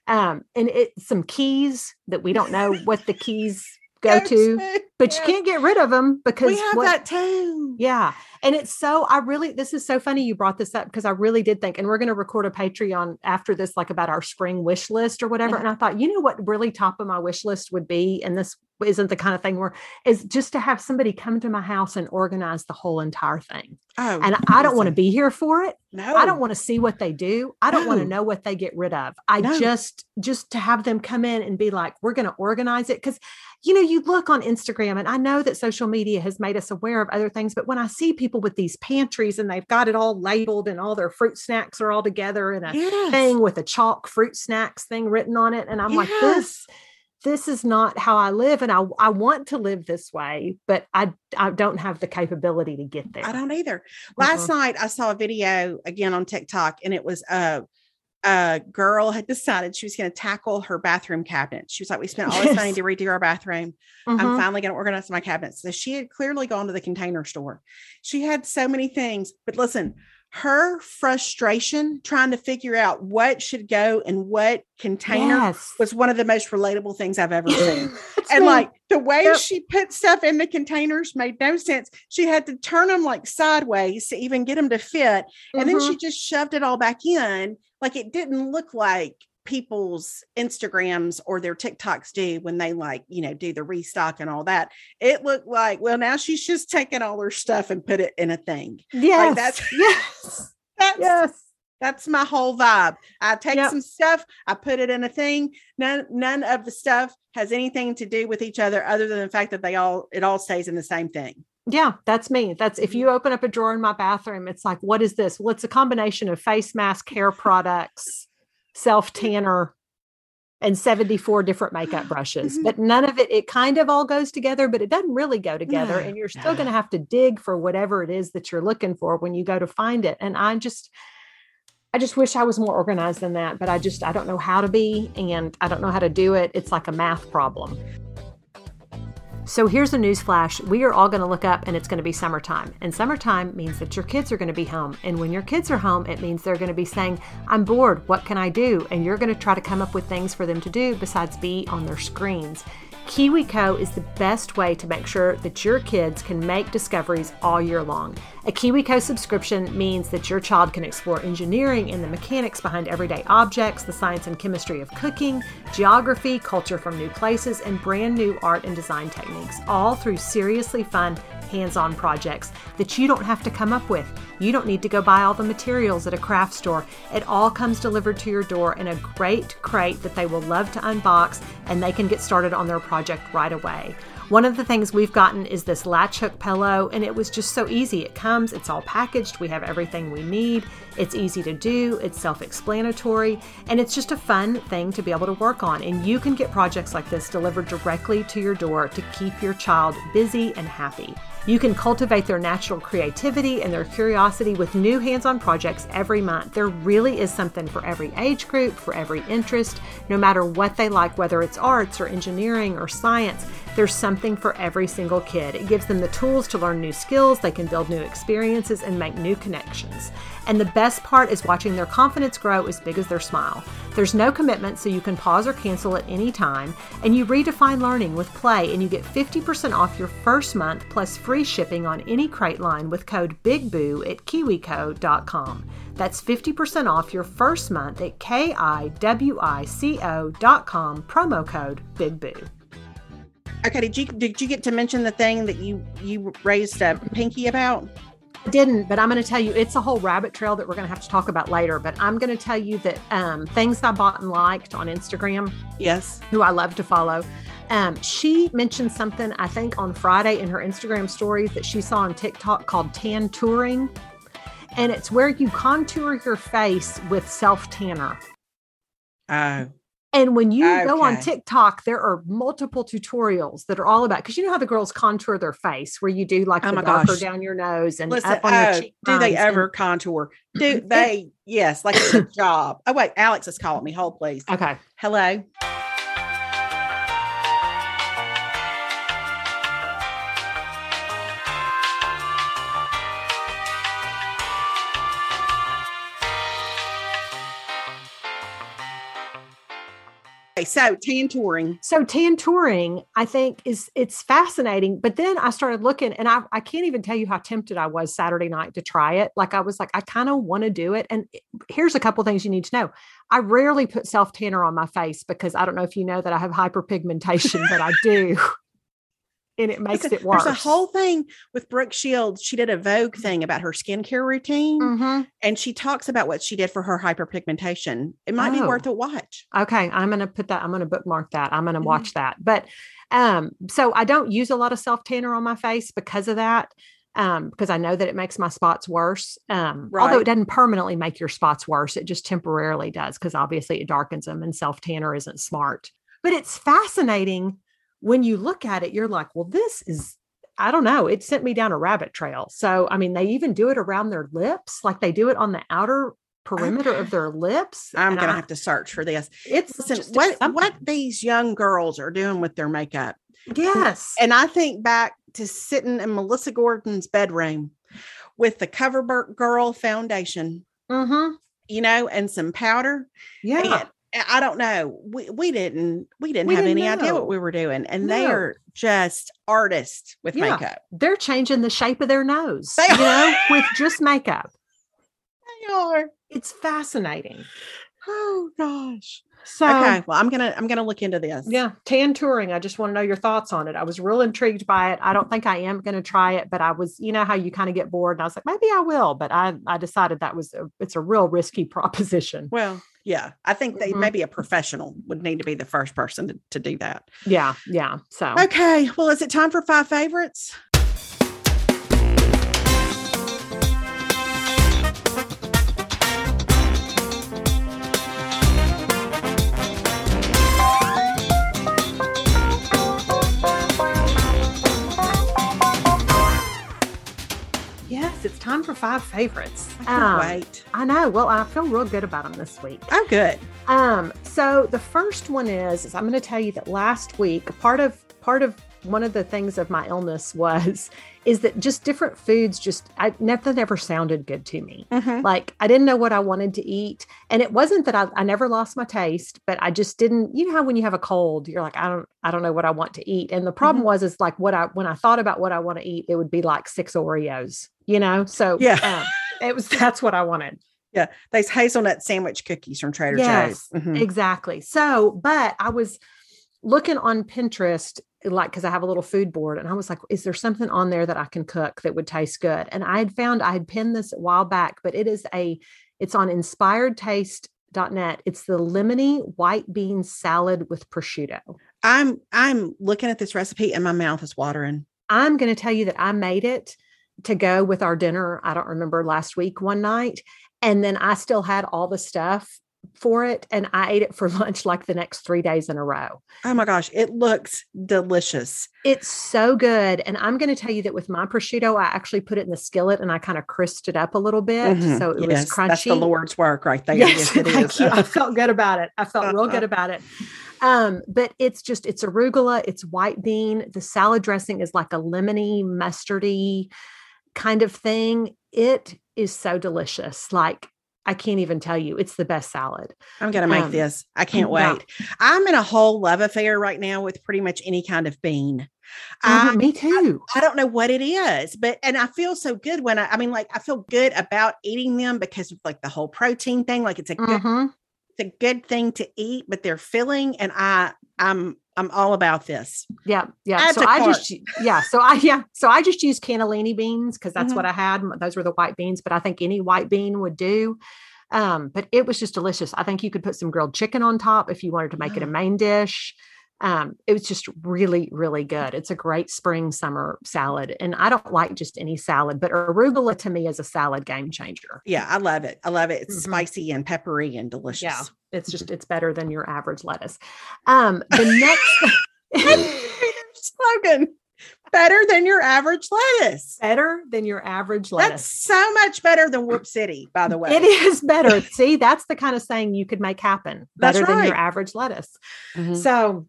Um, and it some keys that we don't know what the keys go to, but you can't get rid of them because We have what- that too. yeah. And it's so, I really, this is so funny you brought this up because I really did think, and we're going to record a Patreon after this, like about our spring wish list or whatever. And I thought, you know what really top of my wish list would be, and this isn't the kind of thing where, is just to have somebody come to my house and organize the whole entire thing. Oh, And I don't want to be here for it. No, I don't want to see what they do. I don't want to know what they get rid of. I No. just just to have them come in and be like, we're going to organize it cuz you know, you look on Instagram and I know that social media has made us aware of other things, but when I see people with these pantries and they've got it all labeled and all their fruit snacks are all together in a Yes. thing with a chalk fruit snacks thing written on it and I'm like this this is not how I live and I I want to live this way, but I I don't have the capability to get there. I don't either. Last Uh-uh. night I saw a video again on TikTok and it was uh a girl had decided she was going to tackle her bathroom cabinet. She was like, "We spent all this money to redo our bathroom. I'm Mhm. finally going to organize my cabinets." So she had clearly gone to the container store. She had so many things, but listen, her frustration trying to figure out what should go in what container Yes. was one of the most relatable things I've ever seen. And me. like the way Yep. she put stuff in the containers made no sense. She had to turn them like sideways to even get them to fit. And then Mhm. she just shoved it all back in. Like it didn't look like people's Instagrams or their TikToks do when they like, you know, do the restock and all that. It looked like, well, now she's just taking all her stuff and put it in a thing. yes. that's- yes. That's Yes. that's my whole vibe. I take Yep. some stuff, I put it in a thing. None none of the stuff has anything to do with each other other than the fact that they all it all stays in the same thing. Yeah, that's me. That's if you open up a drawer in my bathroom, it's like, what is this? Well, it's a combination of face mask, hair products, self tanner, and 74 different makeup brushes. Mhm. But none of it, it kind of all goes together, but it doesn't really go together. No, and you're still going to have to dig for whatever it is that you're looking for when you go to find it. And I just, I just wish I was more organized than that, but I just, I don't know how to be and I don't know how to do it. It's like a math problem. So here's a news flash. We are all going to look up and it's going to be summertime. And summertime means that your kids are going to be home. And when your kids are home, it means they're going to be saying, I'm bored. What can I do? And you're going to try to come up with things for them to do besides be on their screens. KiwiCo is the best way to make sure that your kids can make discoveries all year long. A KiwiCo subscription means that your child can explore engineering and the mechanics behind everyday objects, the science and chemistry of cooking, geography, culture from new places, and brand new art and design techniques, all through seriously fun, hands on projects that you don't have to come up with. You don't need to go buy all the materials at a craft store. It all comes delivered to your door in a great crate that they will love to unbox and they can get started on their project right away. One of the things we've gotten is this latch hook pillow, and it was just so easy. It comes, it's all packaged, we have everything we need. It's easy to do, it's self explanatory, and it's just a fun thing to be able to work on. And you can get projects like this delivered directly to your door to keep your child busy and happy. You can cultivate their natural creativity and their curiosity with new hands on projects every month. There really is something for every age group, for every interest, no matter what they like, whether it's arts or engineering or science. There's something for every single kid. It gives them the tools to learn new skills, they can build new experiences, and make new connections. And the best part is watching their confidence grow as big as their smile. There's no commitment, so you can pause or cancel at any time. And you redefine learning with play, and you get 50% off your first month plus free shipping on any crate line with code BIGBOO at kiwico.com. That's 50% off your first month at K-I-W-I-C-O.com, promo code BIGBOO. Okay, did you did you get to mention the thing that you you raised a pinky about? I didn't, but I'm going to tell you it's a whole rabbit trail that we're going to have to talk about later. But I'm going to tell you that um, things I bought and liked on Instagram, Yes. who I love to follow. Um, she mentioned something I think on Friday in her Instagram stories that she saw on TikTok called tantouring, and it's where you contour your face with self tanner. Oh, And when you go on TikTok, there are multiple tutorials that are all about because you know how the girls contour their face, where you do like Oh the darker gosh. down your nose and listen. up on your Oh, cheek. do they ever contour? Do mm-hmm. they? Yes, like it's a job. Oh wait, Alex is calling me. Hold, please. Okay. Hello. Okay, so tantouring. So tantouring, I think is it's fascinating. But then I started looking and I, I can't even tell you how tempted I was Saturday night to try it. Like I was like, I kind of want to do it. And here's a couple things you need to know. I rarely put self tanner on my face because I don't know if you know that I have hyperpigmentation, but I do. And it makes it worse. There's a whole thing with Brooke Shields. She did a Vogue thing about her skincare routine, Mhm. and she talks about what she did for her hyperpigmentation. It might be Oh. worth a watch. Okay, I'm going to put that. I'm going to bookmark that. I'm going to Mhm. watch that. But um, so I don't use a lot of self tanner on my face because of that. Um, because I know that it makes my spots worse. Um, although it doesn't permanently make your spots worse, it just temporarily does because obviously it darkens them and self tanner isn't smart. But it's fascinating when you look at it, you're like, well, this is, I don't know, it sent me down a rabbit trail. So, I mean, they even do it around their lips, like they do it on the outer perimeter of their lips. I'm gonna have to search for this. It's Listen, what something. what these young girls are doing with their makeup. Yes. And I think back to sitting in Melissa Gordon's bedroom with the Coverburt Girl foundation, mm-hmm. you know, and some powder. Yeah. And I don't know. We we didn't we didn't We have didn't any idea what we were doing. And they're just artists with Yeah. makeup. They're changing the shape of their nose, They you know, with just makeup. They are. It's fascinating. Oh gosh. So okay. Well, I'm gonna I'm gonna look into this. yeah, tantouring. I just want to know your thoughts on it. I was real intrigued by it. I don't think I am going to try it, but I was, you know, how you kind of get bored, and I was like, maybe I will. But I, I decided that was, a, it's a real risky proposition. Well, yeah. I think they Mhm. maybe a professional would need to be the first person to, to do that. Yeah, yeah. So Okay. Well, is it time for five favorites? It's time for five favorites. I can't Um, wait. I know. Well, I feel real good about them this week. Oh, good. Um, so the first one is, is I'm going to tell you that last week, part of part of one of the things of my illness was is that just different foods just I nothing ever sounded good to me. Mhm. Like I didn't know what I wanted to eat. And it wasn't that I, I never lost my taste, but I just didn't, you know how when you have a cold, you're like, I don't, I don't know what I want to eat. And the problem was is like what I when I thought about what I want to eat, it would be like six Oreos, you know? So Yeah. um, it was that's what I wanted. Yeah. Those hazelnut sandwich cookies from Trader Yes, Joe's. Mhm. Exactly. So, but I was looking on Pinterest, like, because I have a little food board, and I was like, is there something on there that I can cook that would taste good? And I had found, I had pinned this a while back, but it is a, it's on inspiredtaste.net. It's the lemony white bean salad with prosciutto. I'm I'm looking at this recipe and my mouth is watering. I'm going to tell you that I made it to go with our dinner. I don't remember last week one night. And then I still had all the stuff for it. And I ate it for lunch like the next three days in a row. Oh my gosh, it looks delicious. It's so good. And I'm going to tell you that with my prosciutto, I actually put it in the skillet and I kind of crisped it up a little bit. Mhm. So it Yes, was crunchy. That's the Lord's work right there. Yes, it thank is. you. I felt good about it. I felt real good Uh-huh. about it. Um, but it's just it's arugula, it's white bean. The salad dressing is like a lemony, mustardy kind of thing. It is so delicious. Like I can't even tell you. It's the best salad. I'm gonna make Um, this. I can't wait. I'm in a whole love affair right now with pretty much any kind of bean. Mhm, I, me too. I don't know what it is, but and I feel so good when I I mean like I feel good about eating them because of like the whole protein thing. Like it's a good Mhm. it's a good thing to eat, but they're filling and I I'm I'm all about this. Yeah, yeah. Add so I cart. just yeah, so I yeah, so I just use cannellini beans because that's Mhm. what I had. Those were the white beans, but I think any white bean would do. Um, but it was just delicious. I think you could put some grilled chicken on top if you wanted to make it a main dish. Um, it was just really, really good. It's a great spring summer salad, and I don't like just any salad, but arugula to me is a salad game changer. Yeah, I love it. I love it. It's Mhm. spicy and peppery and delicious. Yeah, it's just it's better than your average lettuce. Um, the next. slogan better than your average lettuce. better than your average lettuce. That's so much better than Whoop City, by the way. It is better. See, that's the kind of saying you could make happen better than your average lettuce. Mhm. So,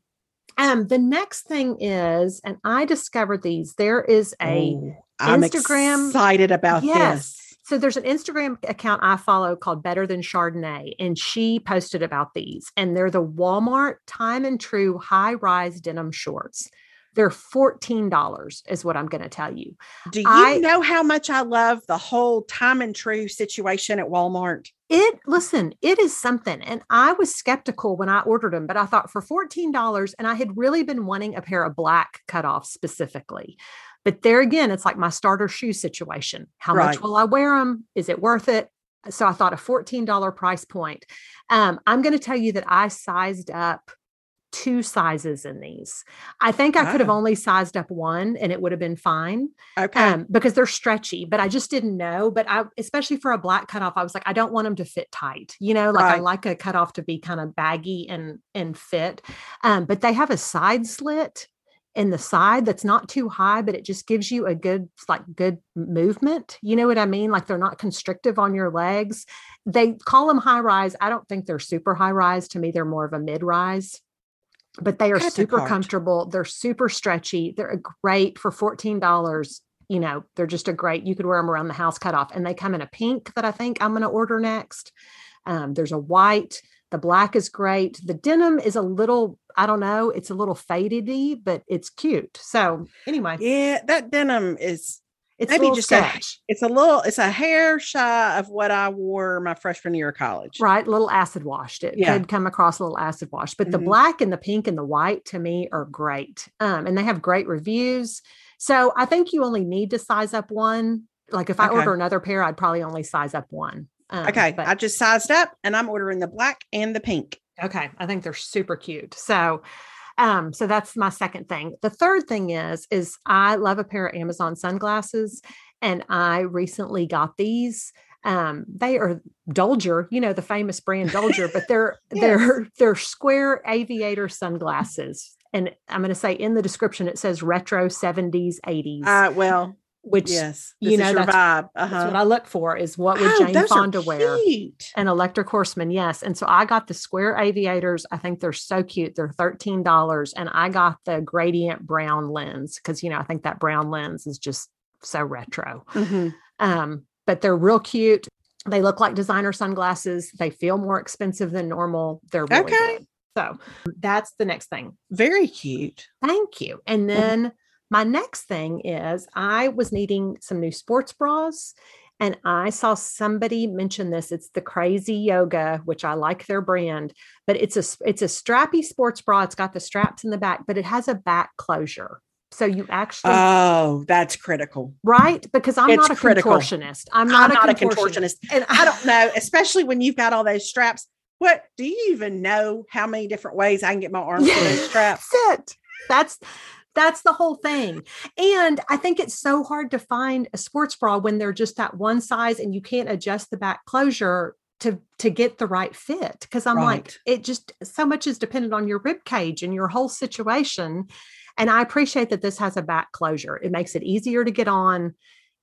um, the next thing is, and I discovered these. There is a Oh, I'm Instagram- excited about Yes. this. so there's an Instagram account I follow called Better Than Chardonnay, and she posted about these, and they're the Walmart Time and Tru high rise denim shorts. They're fourteen dollars, is what I'm going to tell you. Do you I- know how much I love the whole Time and Tru situation at Walmart? It listen, it is something. And I was skeptical when I ordered them, but I thought for $14, and I had really been wanting a pair of black cutoffs specifically. But there again, it's like my starter shoe situation. How much will I wear them? Is it worth it? So I thought a $14 price point. Um, I'm going to tell you that I sized up two sizes in these. I think I could have Oh. only sized up one and it would have been fine Okay. um, because they're stretchy, but I just didn't know. But I, especially for a black cutoff, I was like, I don't want them to fit tight. You know, like I like a cutoff to be kind of baggy and and fit. Um, but they have a side slit, in the side that's not too high, but it just gives you a good, like good movement. You know what I mean? Like they're not constrictive on your legs. They call them high rise. I don't think they're super high rise. To me, they're more of a mid rise. But they are super comfortable. They're super stretchy. They're great for $14 you know, they're just a great, you could wear them around the house cut off. And they come in a pink that I think I'm going to order next. Um, there's a white. The black is great. The denim is a little, I don't know, it's a little fadedy, but it's cute. So anyway. Yeah, that denim is it's maybe just a it's a little it's a hair shy of what I wore my freshman year of college. Right, a little acid washed. It yeah. could come across a little acid wash, but mm-hmm. the black and the pink and the white to me are great. Um, and they have great reviews. So I think you only need to size up one. Like if I okay. order another pair, I'd probably only size up one. Um, okay. But, I just sized up and I'm ordering the black and the pink. Okay. I think they're super cute. So, um, so that's my second thing. The third thing is, is I love a pair of Amazon sunglasses and I recently got these. Um, they are Dollger, you know, the famous brand Dollger, but they're, yes. they're, they're square aviator sunglasses. And I'm going to say in the description, it says retro 70s, 80s. Uh, well, which yes, you know that's, vibe. Uh-huh. that's, what I look for is what would oh, Jane Fonda wear? An electric horseman, yes. And so I got the square aviators. I think they're so cute. They're thirteen dollars, and I got the gradient brown lens because you know I think that brown lens is just so retro. Mm-hmm. Um, but they're real cute. They look like designer sunglasses. They feel more expensive than normal. They're really okay. Good. So that's the next thing. Very cute. Thank you. And then. Mm-hmm my next thing is I was needing some new sports bras and I saw somebody mention this. It's the CRZ Yoga, which I like their brand, but it's a it's a strappy sports bra. It's got the straps in the back, but it has a back closure. So you actually Oh, that's critical. Right? Because I'm it's not a critical. contortionist. I'm not, I'm a, not contortionist. a contortionist. And I don't know, especially when you've got all those straps. What do you even know how many different ways I can get my arms to those straps? That's it. That's that's the whole thing. And I think it's so hard to find a sports bra when they're just that one size and you can't adjust the back closure to to get the right fit. Because i'm right. like it just so much is dependent on your rib cage and your whole situation. And i appreciate that this has a back closure. It makes it easier to get on.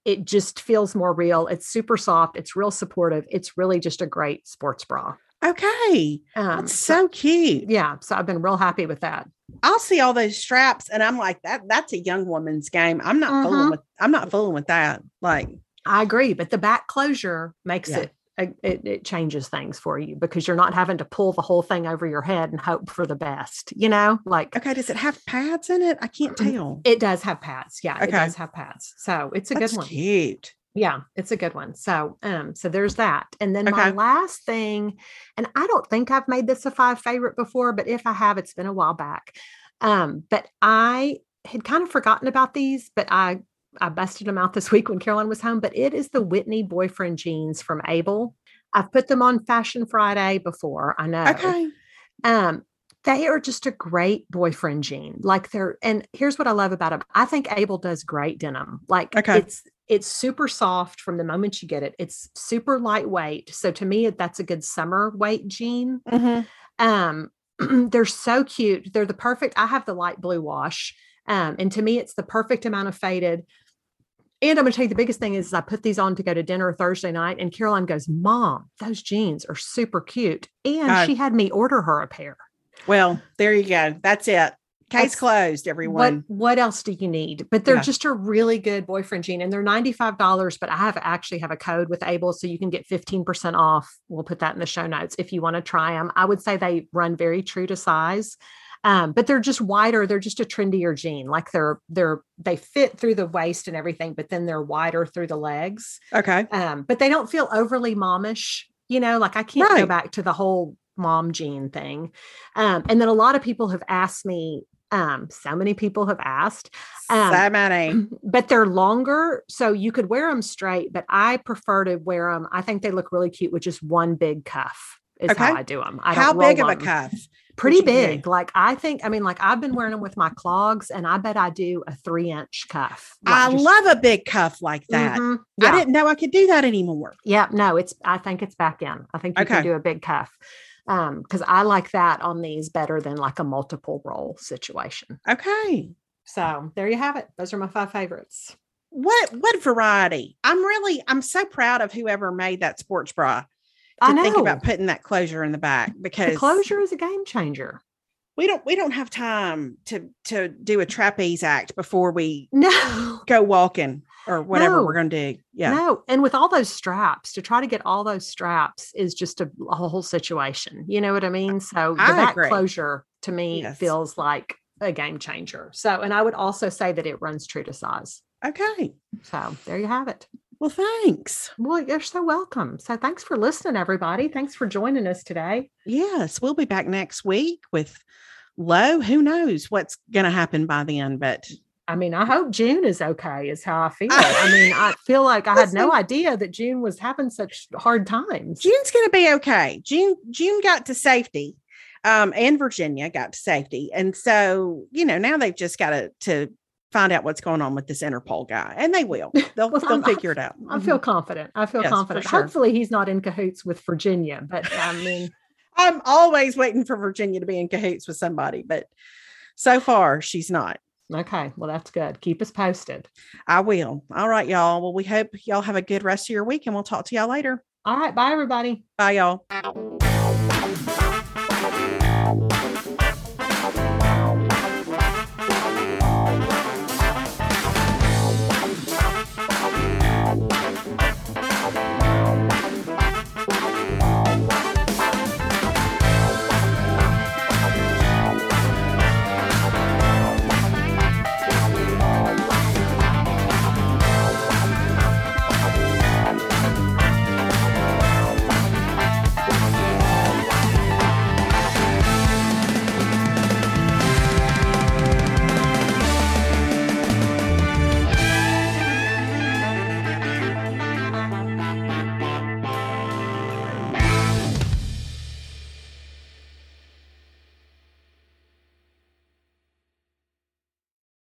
It just feels more real. It's super soft. It's real supportive. It's really just a great sports bra Okay. Um, That's so cute. Yeah. So I've been real happy with that. I'll see all those straps and I'm like, that that's a young woman's game. I'm not mm-hmm. fooling with I'm not fooling with that. Like I agree, but the back closure makes yeah. it, it it changes things for you because you're not having to pull the whole thing over your head and hope for the best, you know? Like Okay, does it have pads in it? I can't tell. It does have pads. Yeah, okay. it does have pads. So it's a that's good one. Cute yeah it's a good one so um so there's that and then okay. my last thing and i don't think i've made this a five favorite before but if i have it's been a while back um but i had kind of forgotten about these but i i busted them out this week when caroline was home but it is the whitney boyfriend jeans from Able i've put them on fashion friday before i know okay um they are just a great boyfriend jean. Like they're, and here's what I love about them. I think Able does great denim. Like okay. it's it's super soft from the moment you get it. It's super lightweight. So to me, that's a good summer weight jean. Mm-hmm. Um, they're so cute. They're the perfect. I have the light blue wash. Um, and to me, it's the perfect amount of faded. And I'm going to tell you the biggest thing is I put these on to go to dinner Thursday night, and Caroline goes, Mom, those jeans are super cute. And uh, she had me order her a pair. Well, there you go. That's it. Case That's, closed, everyone. What what else do you need? But they're yeah. just a really good boyfriend jean and they're $95, but I have actually have a code with Able so you can get 15% off. We'll put that in the show notes if you want to try them. I would say they run very true to size. Um, but they're just wider. They're just a trendier jean. Like they're they're they fit through the waist and everything, but then they're wider through the legs. Okay. Um, but they don't feel overly momish. You know, like I can't right. go back to the whole mom jean thing. Um, and then a lot of people have asked me um, so many people have asked. Um, so many. But they're longer. So you could wear them straight, but I prefer to wear them. I think they look really cute with just one big cuff, is okay. how I do them. I how big of a cuff? Pretty big. Like I think, I mean, like I've been wearing them with my clogs, and I bet I do a three inch cuff. Like I just, love a big cuff like that. Mm-hmm, yeah. I didn't know I could do that anymore. Yeah, no, it's, I think it's back in. I think you okay. can do a big cuff um because i like that on these better than like a multiple roll situation okay So there you have it. Those are my five favorites. What what variety? I'm really I'm so proud of whoever made that sports bra. To I know. think about putting that closure in the back because the closure is a game changer. we don't we don't have time to to do a trapeze act before we No. go walking or whatever No. we're going to do. Yeah. No, and with all those straps, to try to get all those straps is just a, a whole situation. You know what I mean? So the I back agree. closure to me Yes. feels like a game changer. So, and I would also say that it runs true to size. Okay. So there you have it. Well, thanks. Well, you're so welcome. So thanks for listening, everybody. Thanks for joining us today. Yes, we'll be back next week with low. Who knows what's going to happen by then? But I mean, I hope June is okay, is how I feel. I mean, I feel like I had no idea that June was having such hard times. June's going to be okay. June June got to safety, um, and Virginia got to safety, and so you know now they've just got to to find out what's going on with this Interpol guy, and they will. They'll Well, they'll figure it out. I feel confident. I feel Yes, confident. sure. Hopefully, he's not in cahoots with Virginia, but I mean, I'm always waiting for Virginia to be in cahoots with somebody, but so far she's not. Okay. Well, that's good. Keep us posted. I will. All right, y'all. Well, we hope y'all have a good rest of your week, and we'll talk to y'all later. All right. Bye, everybody. Bye, y'all.